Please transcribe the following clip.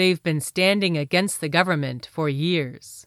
They've been standing against the government for years.